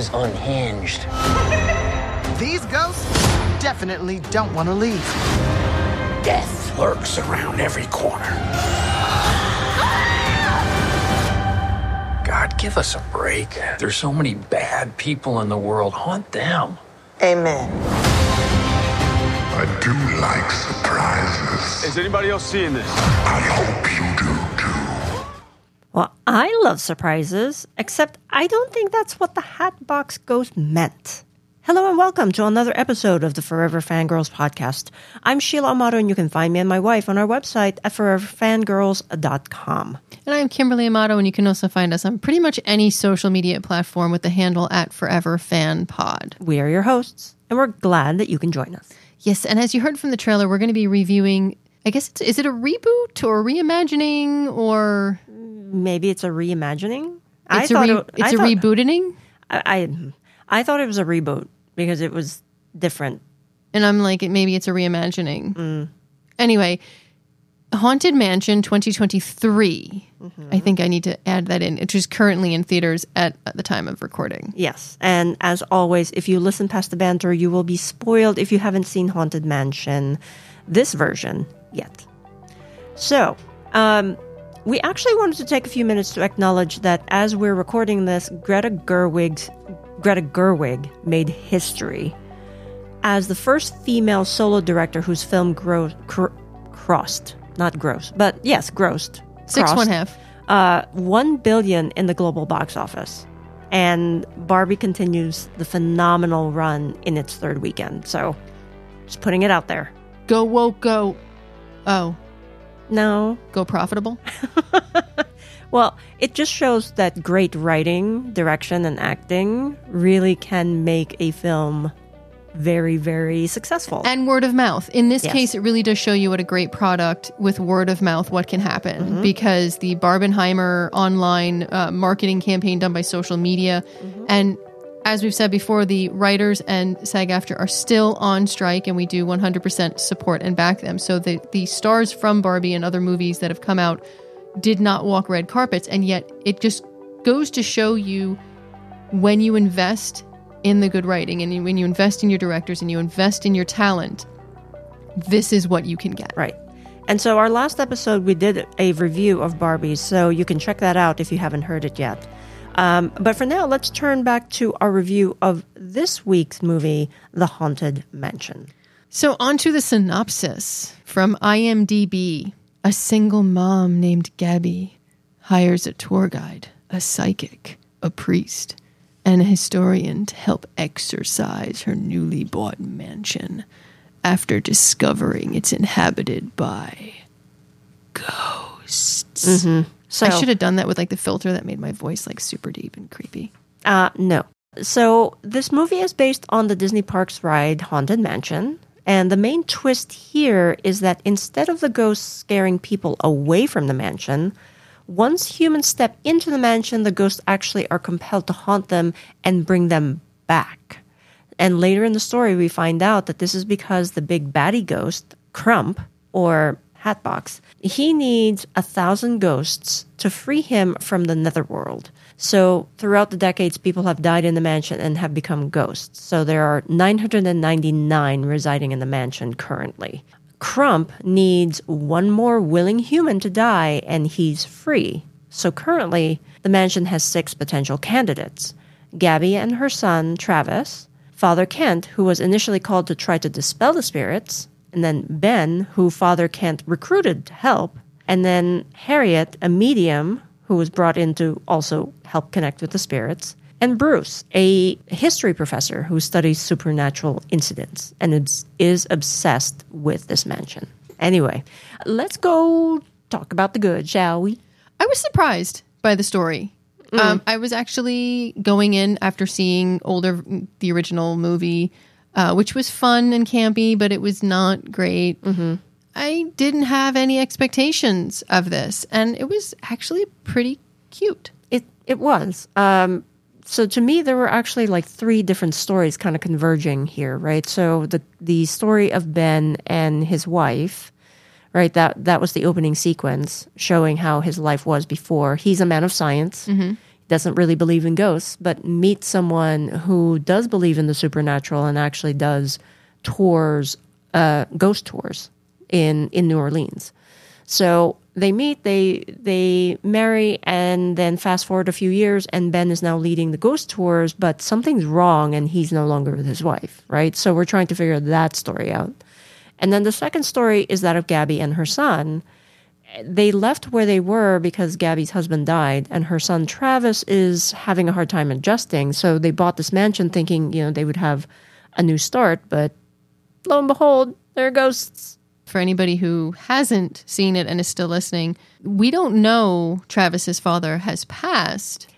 This mansion is unhinged. These ghosts definitely don't want to leave. Death lurks around every corner. God, give us a break. There's so many bad people in the world. Haunt them. Amen. I do like surprises. Is anybody else seeing this? I hope I love surprises, except I don't think that's what the Hatbox Ghost meant. Hello and welcome to another episode of the Forever Fangirls podcast. I'm Sheila Amato and you can find me and my wife on our website at foreverfangirls.com. And I'm Kimberly Amato, and you can also find us on pretty much any social media platform with the handle at Forever Fan Pod. We are your hosts, and we're glad that you can join us. Yes, and as you heard from the trailer, we're going to be reviewing. I guess it's, is it a reboot or reimagining or Maybe it's a reimagining. it's a re- it- it's I a thought- rebooting? I, I I thought it was a reboot because it was different. And I'm like, maybe it's a reimagining. Mm. Anyway, Haunted Mansion 2023. Mm-hmm. I think I need to add that in, which is currently in theaters at, at the time of recording. Yes, and as always, if you listen past the banter, you will be spoiled if you haven't seen Haunted Mansion, this version yet. So, um, we actually wanted to take a few minutes to acknowledge that as we're recording this, Greta Gerwig's Greta Gerwig made history as the first female solo director whose film gro- cr- crossed, not gross, but yes, grossed. Six crossed, one half. uh, 1 billion in the global box office. And Barbie continues the phenomenal run in its third weekend. So, just putting it out there. Go woke go. Oh, No. go profitable. Well, it just shows that great writing, direction, and acting really can make a film very, very successful. and word of mouth. In this Yes. case, it really does show you what a great product with word of mouth what can happen because the Barbenheimer online uh, marketing campaign done by social media and as we've said before, the writers and SAG-AFTRA are still on strike, and we do 100% support and back them. So the the stars from Barbie and other movies that have come out did not walk red carpets, and yet it just goes to show you when you invest in the good writing and when you invest in your directors and you invest in your talent, this is what you can get. Right. And so, our last episode, we did a review of Barbie, so you can check that out if you haven't heard it yet. Um, but for now, let's turn back to our review of this week's movie, The Haunted Mansion. So, on to the synopsis from IMDb. A single mom named Gabby hires a tour guide, a psychic, a priest, and a historian to help exorcise her newly bought mansion after discovering it's inhabited by ghosts. So, I should have done that with like the filter that made my voice like super deep and creepy. Uh, no. So this movie is based on the Disney Parks ride Haunted Mansion. And the main twist here is that instead of the ghosts scaring people away from the mansion, once humans step into the mansion, the ghosts actually are compelled to haunt them and bring them back. And later in the story, we find out that this is because the big baddie ghost, Crump, or Hatbox, he needs a thousand ghosts to free him from the netherworld. So throughout the decades, people have died in the mansion and have become ghosts. So there are 999 residing in the mansion currently. Crump needs one more willing human to die and he's free. So currently, the mansion has six potential candidates Gabby and her son, Travis, Father Kent, who was initially called to try to dispel the spirits, and then Ben, who Father Kent recruited to help, and then Harriet, a medium who was brought in to also help connect with the spirits, and Bruce, a history professor who studies supernatural incidents and is, is obsessed with this mansion. Anyway, let's go talk about the good, shall we? I was surprised by the story. Um, I was actually going in after seeing older the original movie, uh, which was fun and campy, but it was not great. I didn't have any expectations of this, and it was actually pretty cute. It it was. Um, so to me, there were actually like three different stories kind of converging here, right? So the the story of Ben and his wife, right? That that was the opening sequence showing how his life was before. He's a man of science. Doesn't really believe in ghosts, but meets someone who does believe in the supernatural and actually does tours, uh, ghost tours in in New Orleans. So they meet, they they marry, and then fast forward a few years, and Ben is now leading the ghost tours, but something's wrong, and he's no longer with his wife, right? So we're trying to figure that story out. And then the second story is that of Gabby and her son. They left where they were because Gabby's husband died, and her son Travis is having a hard time adjusting. So they bought this mansion thinking, you know, they would have a new start, but lo and behold, there are ghosts. For anybody who hasn't seen it and is still listening, we don't know Travis's father has passed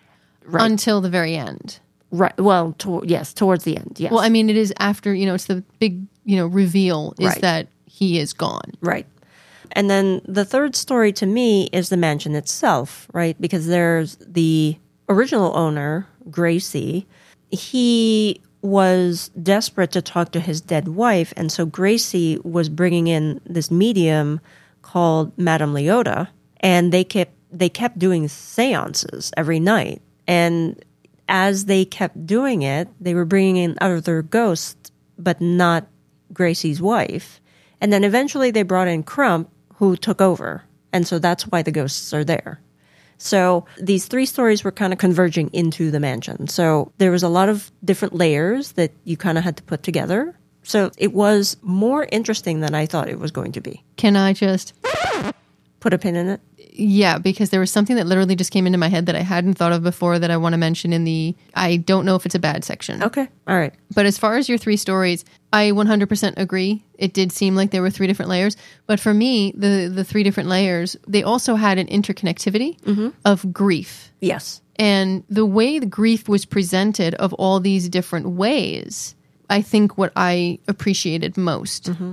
Right. until the very end. Right. Well, to, yes, towards the end. Yes. Well, I mean, it is after, you know, it's the big, you know, reveal is Right. that he is gone. Right. And then the third story to me is the mansion itself, right? Because there's the original owner, Gracey. He was desperate to talk to his dead wife. And so Gracey was bringing in this medium called Madame Leota. And they kept, they kept doing seances every night. And as they kept doing it, they were bringing in other ghosts, but not Gracey's wife. And then eventually they brought in Crump, who took over. And so that's why the ghosts are there. So these three stories were kind of converging into the mansion. So there was a lot of different layers that you kind of had to put together. So it was more interesting than I thought it was going to be. Can I just, Put a pin in it. Yeah, because there was something that literally just came into my head that I hadn't thought of before that I want to mention in the, I don't know if it's a bad section. Okay. All right. But as far as your three stories, I 100% agree. It did seem like there were three different layers, but for me, the the three different layers, they also had an interconnectivity mm-hmm. of grief. Yes. And the way the grief was presented of all these different ways, I think what I appreciated most. Mm-hmm.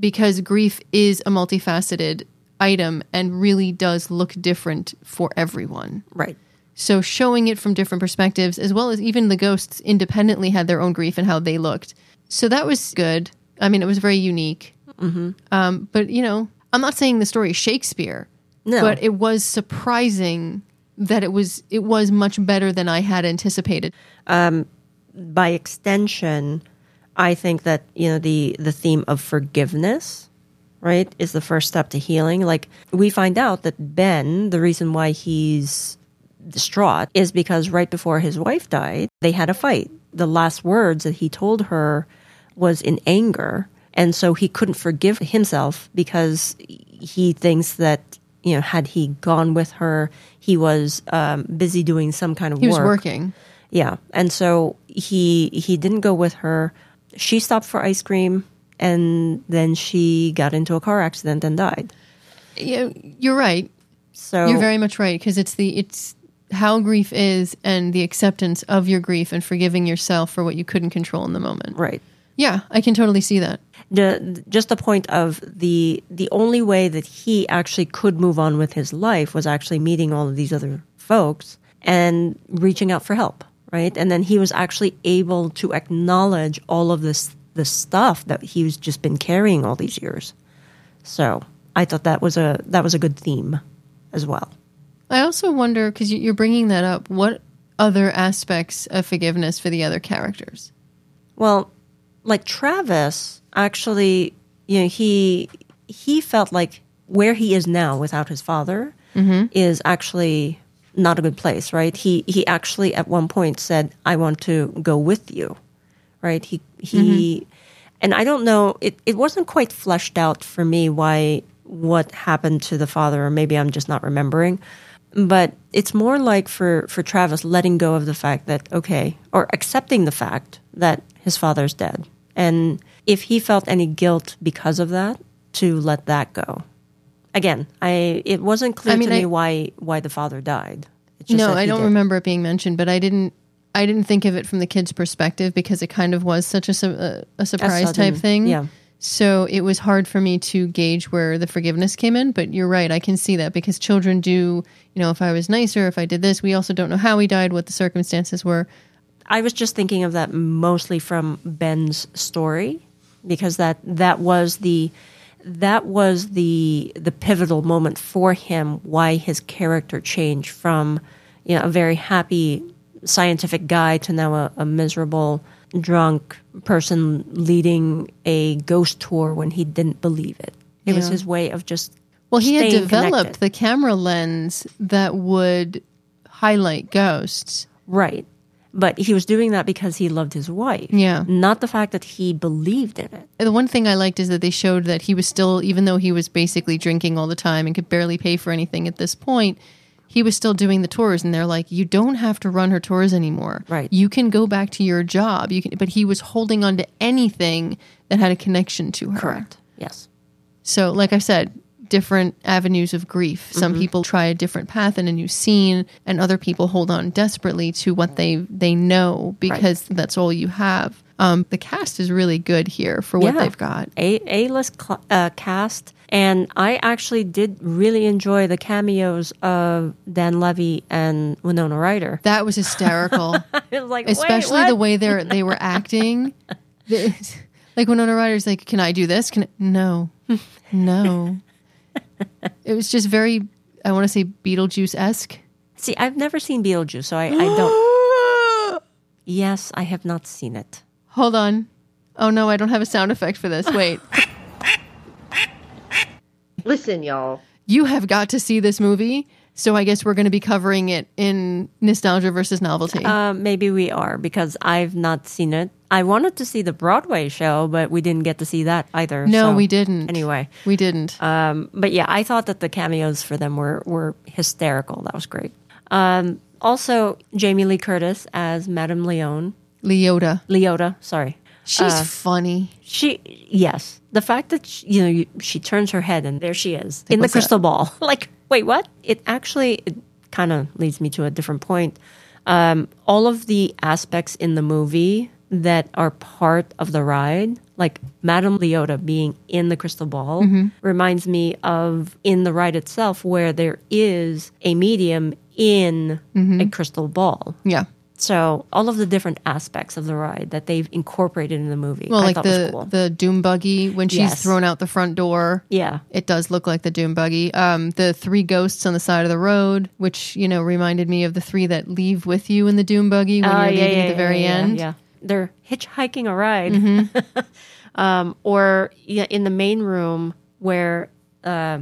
Because grief is a multifaceted item and really does look different for everyone. Right. So showing it from different perspectives, as well as even the ghosts independently had their own grief and how they looked. So that was good. I mean, it was very unique. Mm-hmm. Um, but you know, I'm not saying the story is Shakespeare, No. but it was surprising that it was it was much better than I had anticipated. by extension, I think that you know the the theme of forgiveness, right, is the first step to healing. Like we find out that Ben, the reason why he's distraught is because right before his wife died, they had a fight. The last words that he told her was in anger, and so he couldn't forgive himself because he thinks that you know had he gone with her, he was um, busy doing some kind of work. He was working. Yeah, and so he he didn't go with her. She stopped for ice cream, and then she got into a car accident and died. Yeah, you're right. So You're very much right because it's the it's how grief is and the acceptance of your grief and forgiving yourself for what you couldn't control in the moment. right. Yeah, I can totally see that. The, just the point of the the only way that he actually could move on with his life was actually meeting all of these other folks and reaching out for help, right? And then he was actually able to acknowledge all of this this stuff that he's just been carrying all these years. So I thought that was a that was a good theme as well. I also wonder because you're bringing that up. What other aspects of forgiveness for the other characters? Well, like Travis, actually, you know, he he felt like where he is now without his father mm-hmm. is actually not a good place, right? He he actually at one point said, "I want to go with you," right? He he, mm-hmm. and I don't know. It it wasn't quite fleshed out for me why what happened to the father, or maybe I'm just not remembering. But it's more like for for Travis letting go of the fact that okay, or accepting the fact that his father's dead, and if he felt any guilt because of that, to let that go. Again, I it wasn't clear I mean, to me why why the father died. It's just No, I don't did. remember it being mentioned, but I didn't. I didn't think of it from the kid's perspective because it kind of was such a, uh, a, a surprise type thing. yeah. So it was hard for me to gauge where the forgiveness came in. But you're right, I can see that because children do. You know, if I was nicer, if I did this, we also don't know how he died, what the circumstances were. I was just thinking of that mostly from Ben's story because that that was the that was the the pivotal moment for him why his character changed from you know, a very happy scientific guy to now a, a miserable drunk person leading a ghost tour when he didn't believe it. It was his way of just Well, he had developed connected. the camera lens that would highlight ghosts. right. But he was doing that because he loved his wife. Yeah. Not the fact that he believed in it. The one thing I liked is that they showed that he was still, even though he was basically drinking all the time and could barely pay for anything at this point, he was still doing the tours. And they're like, you don't have to run her tours anymore. Right. You can go back to your job. You can, but he was holding on to anything that had a connection to her. Correct. Yes. So, like I said, different avenues of grief. Some people try a different path in a new scene, and other people hold on desperately to what they they know because that's all you have. Um, the cast is really good here for what Yeah. they've got. A A list cl- uh, cast, and I actually did really enjoy the cameos of Dan Levy and Winona Ryder. That was hysterical, was like, especially the way they they were acting. Like Winona Ryder's like, "Can I do this? Can I? no, no." It was just very, I want to say Beetlejuice esque. See, I've never seen Beetlejuice, so I, I don't. Yes, I have not seen it. Hold on. Oh no, I don't have a sound effect for this. Wait. Listen, y'all. you have got to see this movie. So I guess we're going to be covering it in nostalgia versus novelty. Uh, maybe we are because I've not seen it. I wanted to see the Broadway show, but we didn't get to see that either. no, so- we didn't. Anyway, we didn't. um, but yeah, I thought that the cameos for them were were hysterical. That was great. Um, also, Jamie Lee Curtis as Madame Leone, Leota. Leota. Sorry, She's Uh, funny. She, yes, the fact that she, you know you, she turns her head and there she is in the what's that? crystal ball. like, wait, what? It actually it kind of leads me to a different point. Um, all of the aspects in the movie that are part of the ride, like Madame Leota being in the crystal ball, Mm-hmm. reminds me of in the ride itself where there is a medium in Mm-hmm. a crystal ball. Yeah. So all of the different aspects of the ride that they've incorporated in the movie, Well, I like thought was the cool. the doom buggy when she's Yes. thrown out the front door. Yeah. It does look like the doom buggy. Um, the three ghosts on the side of the road, which you know reminded me of the three that leave with you in the doom buggy when Oh, you're yeah, leaving yeah, at the very yeah, end. Yeah, they're hitchhiking a ride, um, or yeah, in the main room where. I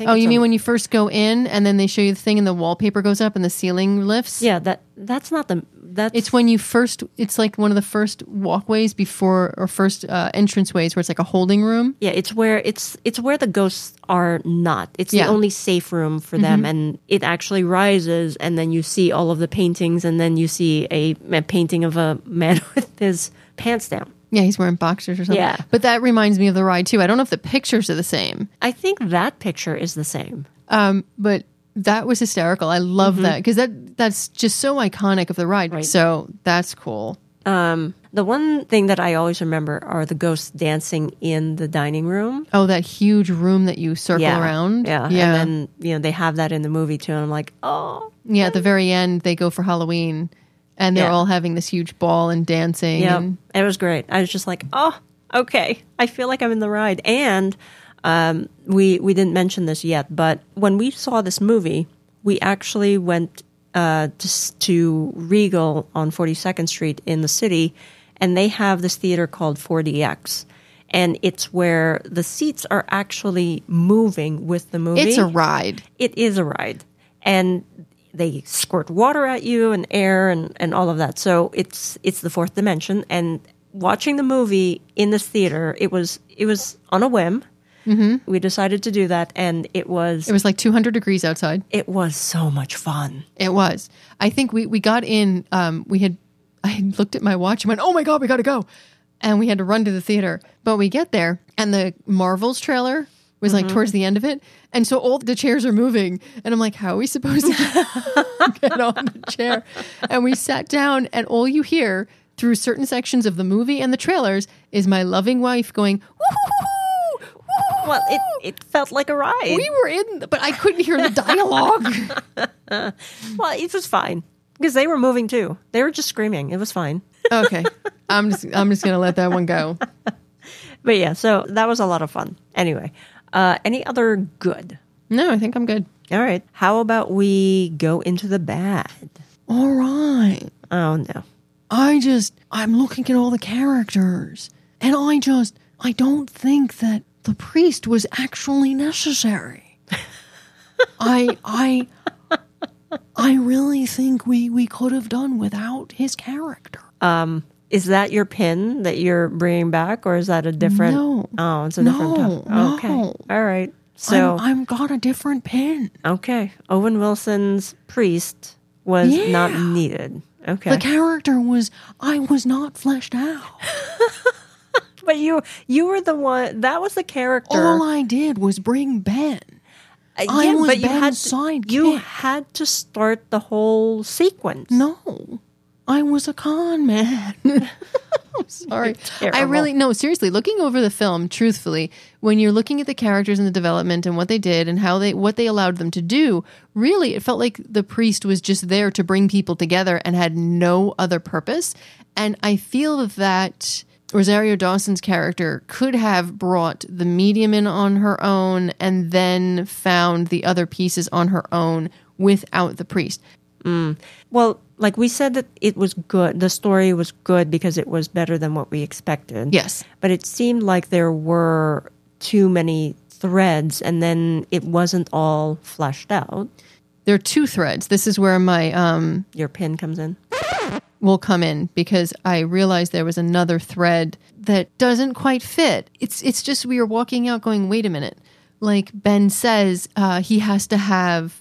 think Oh, you a- mean when you first go in and then they show you the thing and the wallpaper goes up and the ceiling lifts? Yeah, that that's not the that's It's when you first, it's like one of the first walkways before, or first uh, entranceways where it's like a holding room. yeah, it's where it's it's where the ghosts are not. It's Yeah. Mm-hmm. the only safe room for them, and it actually rises, and then you see all of the paintings, and then you see a, a painting of a man with his pants down. Yeah, he's wearing boxers or something. Yeah. But that reminds me of the ride too. I don't know if the pictures are the same, I think that picture is the same. um, but that was hysterical. I love that because that that's just so iconic of the ride. Mm-hmm. Right. So that's cool. Um, the one thing that I always remember are the ghosts dancing in the dining room. Oh, that huge room that you circle around. Yeah. yeah, And then, you know, they have that in the movie too. And I'm like, oh, yeah. At the very end, they go for Halloween, and they're Yeah. all having this huge ball and dancing. yeah. and- It was great. I was just like, oh, okay. I feel like I'm in the ride. And um, we, we didn't mention this yet, but when we saw this movie, we actually went uh, to, to Regal on 42nd Street in the city, and they have this theater called 4DX. And it's where the seats are actually moving with the movie. It's a ride. it is a ride and they squirt water at you and air and, and all of that so it's it's the fourth dimension and watching the movie in this theater it was it was on a whim mm-hmm. we decided to do that and it was It was like 200 degrees outside. it was so much fun It was. I think we, we got in, um, we had, I had looked at my watch and went, oh my God, we got to go. And we had to run to the theater. But we get there and the Marvels trailer was like mm-hmm. towards the end of it. And so all the chairs are moving. And I'm like, how are we supposed to get on the chair? And we sat down and all you hear through certain sections of the movie and the trailers is my loving wife going, well it, it felt like a ride we were in, but I couldn't hear the dialogue. well it was fine because they were moving too they were just screaming it was fine okay. I'm just, I'm just going to let that one go. but yeah so that was a lot of fun anyway uh, any other good No, I think I'm good. All right. How about we go into the bad? All right. Oh, no. I just, I'm looking at all the characters, and I just, I don't think that the priest was actually necessary. I, I, I really think we we could have done without his character. Is that your pin that you're bringing back, or is that a different? No. Oh, it's a different. No, top- Okay. no. All right. So, I'm, I'm got a different pin. okay. Owen Wilson's priest was not needed. Okay. The character was I was not fleshed out. but you you were the one that was the character. All I did was bring Ben. Uh, I was but you had to, sidekick. you had to start the whole sequence. No, I was a con man. Sorry. I really, no, seriously, looking over the film, truthfully, when you're looking at the characters and the development and what they did and how they, what they allowed them to do, really, it felt like the priest was just there to bring people together and had no other purpose. And I feel that Rosario Dawson's character could have brought the medium in on her own and then found the other pieces on her own without the priest. Mm. Well, like we said that it was good. The story was good because it was better than what we expected. Yes. But it seemed like there were too many threads and then it wasn't all fleshed out. There are two threads. This is where my um, Your pin comes in. will come in because I realized there was another thread that doesn't quite fit. It's it's just we were walking out going, wait a minute. Like Ben says, uh, he has to have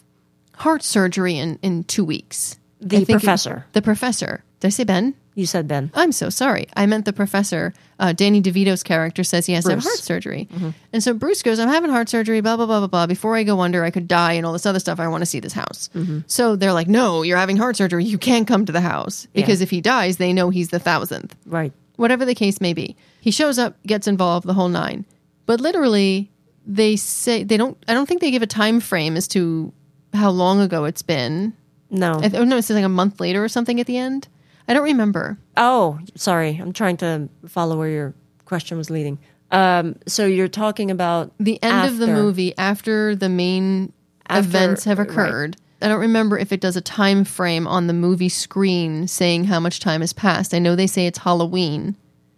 heart surgery in in two weeks. The think it- professor. the professor. Did I say Ben? You said Ben. I'm so sorry. I meant the professor. Uh, Danny DeVito's character says he has to have. Mm-hmm. heart surgery. And so Bruce goes, I'm having heart surgery, blah, blah, blah, blah, blah. Before I go under, I could die and all this other stuff. I want to see this house. Mm-hmm. So they're like, no, you're having heart surgery. You can't come to the house. Because if he dies, they know he's the thousandth. Right. Whatever the case may be. He shows up, gets involved, the whole nine. But literally, they say, they don't, I don't think they give a time frame as to how long ago it's been. No. I th- oh, no, it says like a month later or something at the end. I don't remember. oh, sorry. I'm trying to follow where your question was leading. Um, so you're talking about the end of the movie after the main After- events have right. occurred. I don't remember if it does a time frame on the movie screen saying how much time has passed. I know they say it's Halloween.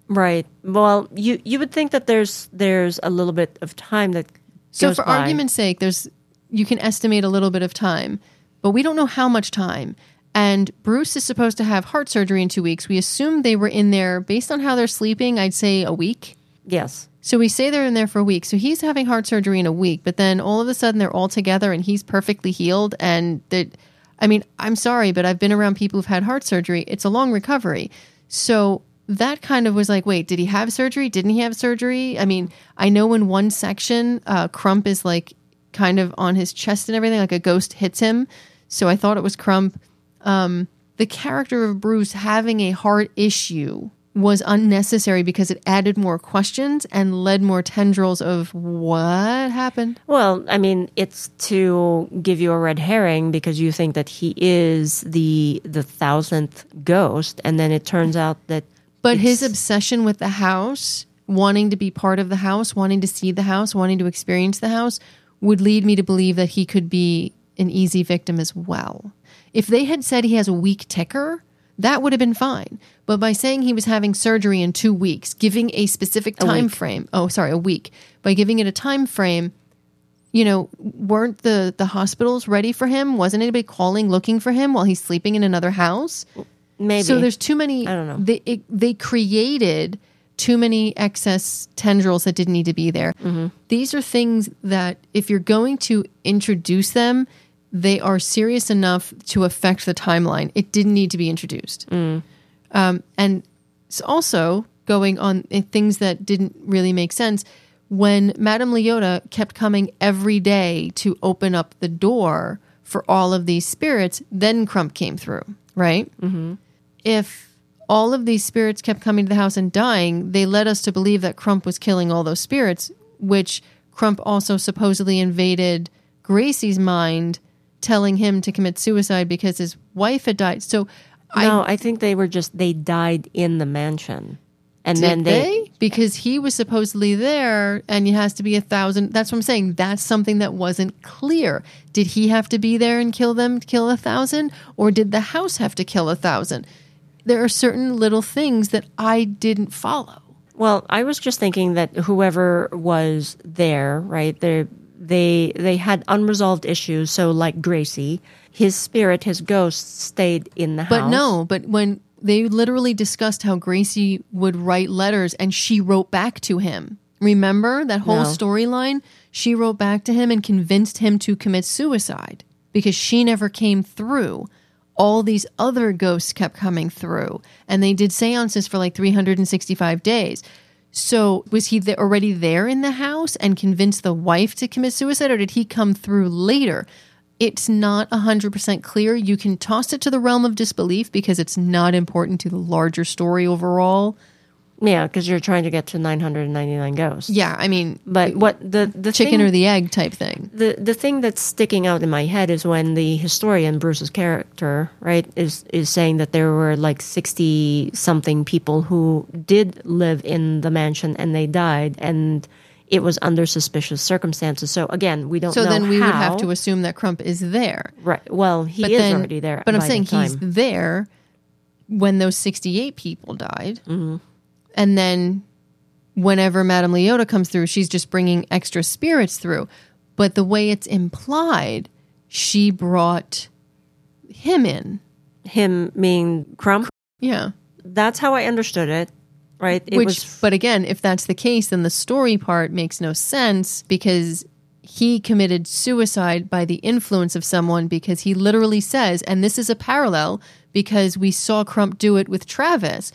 Right. Well, you you would think that there's there's a little bit of time that So for by. argument's sake, there's you can estimate a little bit of time, but we don't know how much time. And Bruce is supposed to have heart surgery in 2 weeks. We assume they were in there based on how they're sleeping, I'd say a week. Yes. So we say they're in there for a week. So he's having heart surgery in a week, but then all of a sudden they're all together and he's perfectly healed. And that, I mean, I'm sorry, but I've been around people who've had heart surgery. It's a long recovery. So that kind of was like, wait, did he have surgery? Didn't he have surgery? I mean, I know in one section, uh, Crump is like kind of on his chest and everything, like a ghost hits him. So I thought it was Crump. Um, the character of Bruce having a heart issue was unnecessary because it added more questions and led more tendrils of what happened. Well, I mean, it's to give you a red herring because you think that he is the the thousandth ghost, and then it turns out that. But his obsession with the house, wanting to be part of the house, wanting to see the house, wanting to experience the house, would lead me to believe that he could be an easy victim as well. If they had said he has a weak ticker, that would have been fine. But by saying he was having surgery in two weeks, giving a specific time frame, oh, sorry, a week, by giving it a time frame, you know, weren't the the hospitals ready for him? Wasn't anybody calling looking for him while he's sleeping in another house? maybe So there's too many. I don't know. They it, they created too many excess tendrils that didn't need to be there. Mm-hmm. These are things that if you're going to introduce them, they are serious enough to affect the timeline. It didn't need to be introduced. Mm. Um, and it's also going on in things that didn't really make sense. When Madame Leota kept coming every day to open up the door for all of these spirits, then Crump came through, right? Mm-hmm. If all of these spirits kept coming to the house and dying, they led us to believe that Crump was killing all those spirits, which Crump also supposedly invaded Gracey's mind, telling him to commit suicide because his wife had died. So I no, I think they were just they died in the mansion. And Did then they, they, Because he was supposedly there and it has to be a thousand. That's what I'm saying. That's something that wasn't clear. Did he have to be there and kill them, kill a thousand? Or did the house have to kill a thousand? There are certain little things that I didn't follow. Well, I was just thinking that whoever was there, right? They they they had unresolved issues. So, like Gracey, his spirit, his ghost, stayed in the house. But no, but when they literally discussed how Gracey would write letters and she wrote back to him. Remember that whole No. storyline? She wrote back to him and convinced him to commit suicide because she never came through. All these other ghosts kept coming through and they did seances for like 365 days. So, was he already there in the house and convinced the wife to commit suicide, or did he come through later? It's not 100% clear. You can toss it to the realm of disbelief because it's not important to the larger story overall. Yeah, because you're trying to get to 999 ghosts. Yeah, I mean, But what the the chicken thing, or the egg type thing. the the thing that's sticking out in my head is when the historian Bruce's character right is is saying that there were like sixty something people who did live in the mansion and they died and it was under suspicious circumstances. So again, we don't. Know So then we would have to assume that Crump is there. right. Well, he But is then, already there. But I'm saying the he's there when those 68 people died. Mm-hmm. And then whenever Madame Leota comes through, she's just bringing extra spirits through. But the way it's implied, she brought him in. him being Crump. Yeah. That's how I understood it. Right. It Which, was but again, if that's the case, then the story part makes no sense because he committed suicide by the influence of someone because he literally says, and this is a parallel because we saw Crump do it with Travis.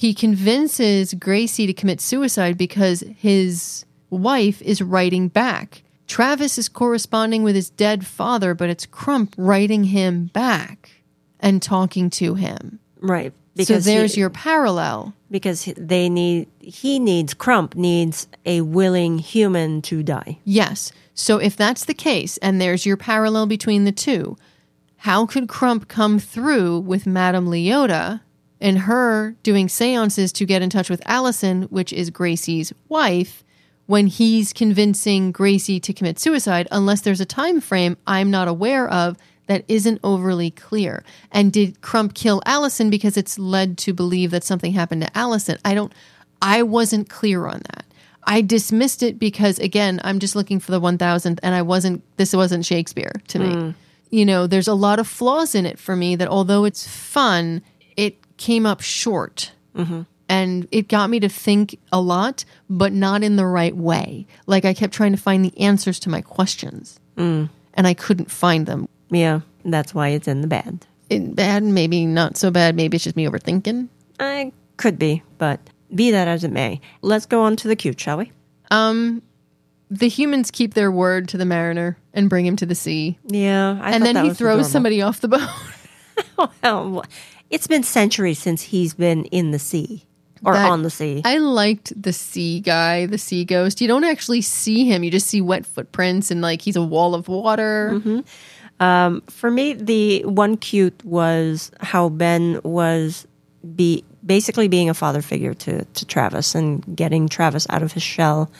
He convinces Gracey to commit suicide because his wife is writing back. Travis is corresponding with his dead father, but it's Crump writing him back and talking to him. right. so there's he- your parallel. because he- they need he needs Crump needs a willing human to die. Yes. So if that's the case, and there's your parallel between the two, how could Crump come through with Madame Leota and her doing seances to get in touch with Allison, which is Gracey's wife, when he's convincing Gracey to commit suicide, unless there's a time frame I'm not aware of that isn't overly clear. And did Crump kill Allison because it's led to believe that something happened to Allison? I don't I wasn't clear on that. I dismissed it because again, I'm just looking for the 1000th and I wasn't this wasn't Shakespeare to me. Hmm. You know, there's a lot of flaws in it for me that although it's fun, it came up short. And it got me to think a lot, but not in the right way. Like I kept trying to find the answers to my questions. And I couldn't find them. Yeah, that's why it's in the bad. It, bad, maybe not so bad. Maybe it's just me overthinking. I could be, but be that as it may. Let's go on to the cute, shall we? Um, The humans keep their word to the mariner and bring him to the sea. Yeah, I and then he throws adorable. somebody off the boat. Well, it's been centuries since he's been in the sea or That- on the sea. I liked the sea guy, the sea ghost. You don't actually see him; you just see wet footprints and like he's a wall of water. Mm-hmm. For me, the one cute was how Ben was be basically being a father figure to to Travis and getting Travis out of his shell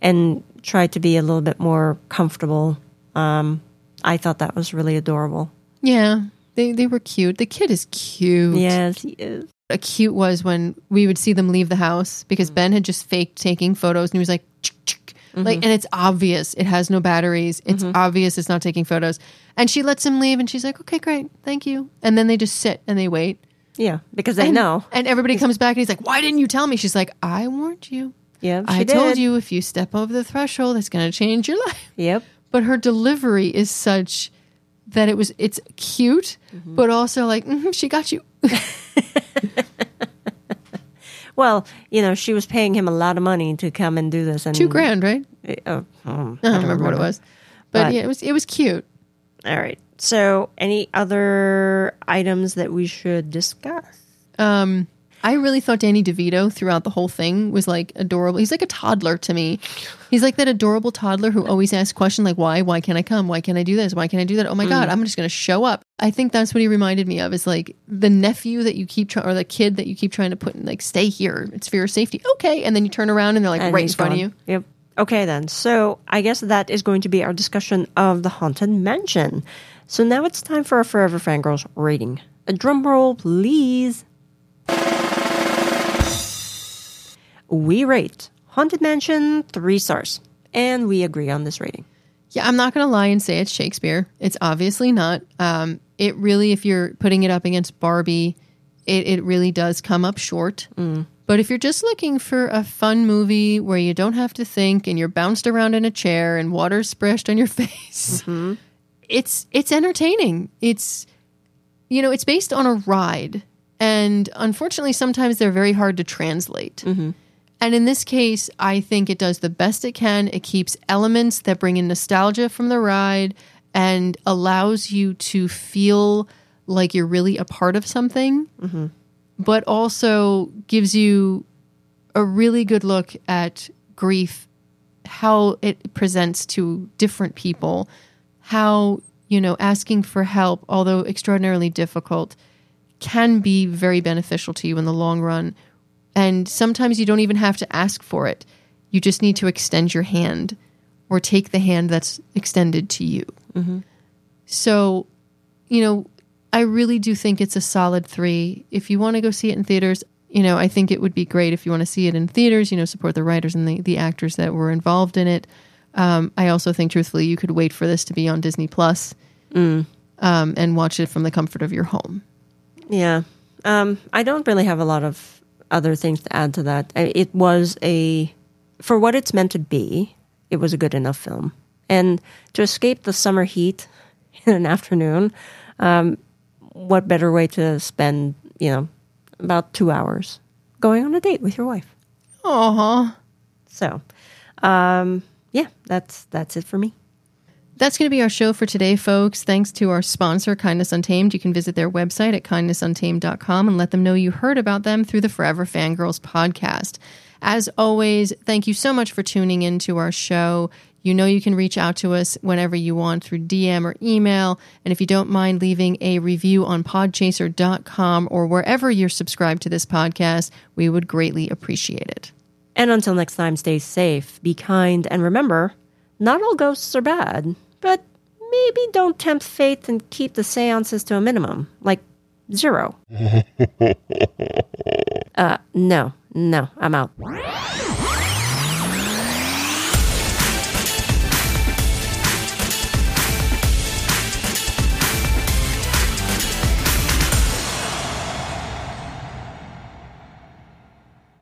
and tried to be a little bit more comfortable. Um, I thought that was really adorable. Yeah, they they were cute. The kid is cute. Yes, he is. a cute was when we would see them leave the house because mm. Ben had just faked taking photos and he was like, "Chick, chick." Mm-hmm. like, and it's obvious it has no batteries. It's mm-hmm. obvious it's not taking photos. And she lets him leave and she's like, okay, great, thank you. And then they just sit and they wait. Yeah, because they and, know. And everybody comes back and he's like, why didn't you tell me? She's like, I warned you. Yeah, I she told you if you step over the threshold, it's going to change your life. Yep. But her delivery is such that it was it's cute, but also like mhm, she got you. Well, you know, she was paying him a lot of money to come and do this, and Two grand, right? Oh, hmm, I don't remember what it was, but, But- yeah, it was it was cute. All right. So, any other items that we should discuss? Um, I really thought Danny DeVito throughout the whole thing was like adorable. He's like a toddler to me. He's like that adorable toddler who always asks questions like, why? Why can't I come? Why can't I do this? Why can't I do that? Oh my God, mm. I'm just going to show up. I think that's what he reminded me of is like the nephew that you keep trying, or the kid that you keep trying to put in, like, stay here. It's for your safety. Okay. And then you turn around and they're like And right in he's front of gone. you. Yep. Okay, then. So I guess that is going to be our discussion of the Haunted Mansion. So now it's time for our Forever Fangirls rating. A drum roll, please. We rate Haunted Mansion three stars, and we agree on this rating. Yeah, I'm not going to lie and say it's Shakespeare. It's obviously not. Um, it really, if you're putting it up against Barbie, it, it really does come up short. Mm. But if you're just looking for a fun movie where you don't have to think and you're bounced around in a chair and water's splashed on your face, mm-hmm. it's it's entertaining. It's you know, it's based on a ride, and unfortunately, sometimes they're very hard to translate. Mm-hmm. And in this case, I think it does the best it can. It keeps elements that bring in nostalgia from the ride and allows you to feel like you're really a part of something, but also gives you a really good look at grief, how it presents to different people, how, you know, asking for help, although extraordinarily difficult, can be very beneficial to you in the long run. And sometimes you don't even have to ask for it. You just need to extend your hand or take the hand that's extended to you. So, you know, I really do think it's a solid three. If you want to go see it in theaters, you know, I think it would be great if you want to see it in theaters, you know, support the writers and the, the actors that were involved in it. Um, I also think, truthfully, you could wait for this to be on Disney Plus um, and watch it from the comfort of your home. Yeah. Um, I don't really have a lot of other things to add to that. It was a, for what it's meant to be, it was a good enough film. And to escape the summer heat in an afternoon, um, what better way to spend, you know, about two hours going on a date with your wife? Aw. So, um, yeah, that's that's it for me. That's going to be our show for today, folks. Thanks to our sponsor, Kindness Untamed. You can visit their website at kindnessuntamed.com and let them know you heard about them through the Forever Fangirls podcast. As always, thank you so much for tuning in to our show. You know you can reach out to us whenever you want through DM or email. And if you don't mind leaving a review on podchaser.com or wherever you're subscribed to this podcast, we would greatly appreciate it. And until next time, stay safe, be kind, and remember, not all ghosts are bad, but maybe don't tempt fate and keep the seances to a minimum, like zero. uh, no, no, I'm out.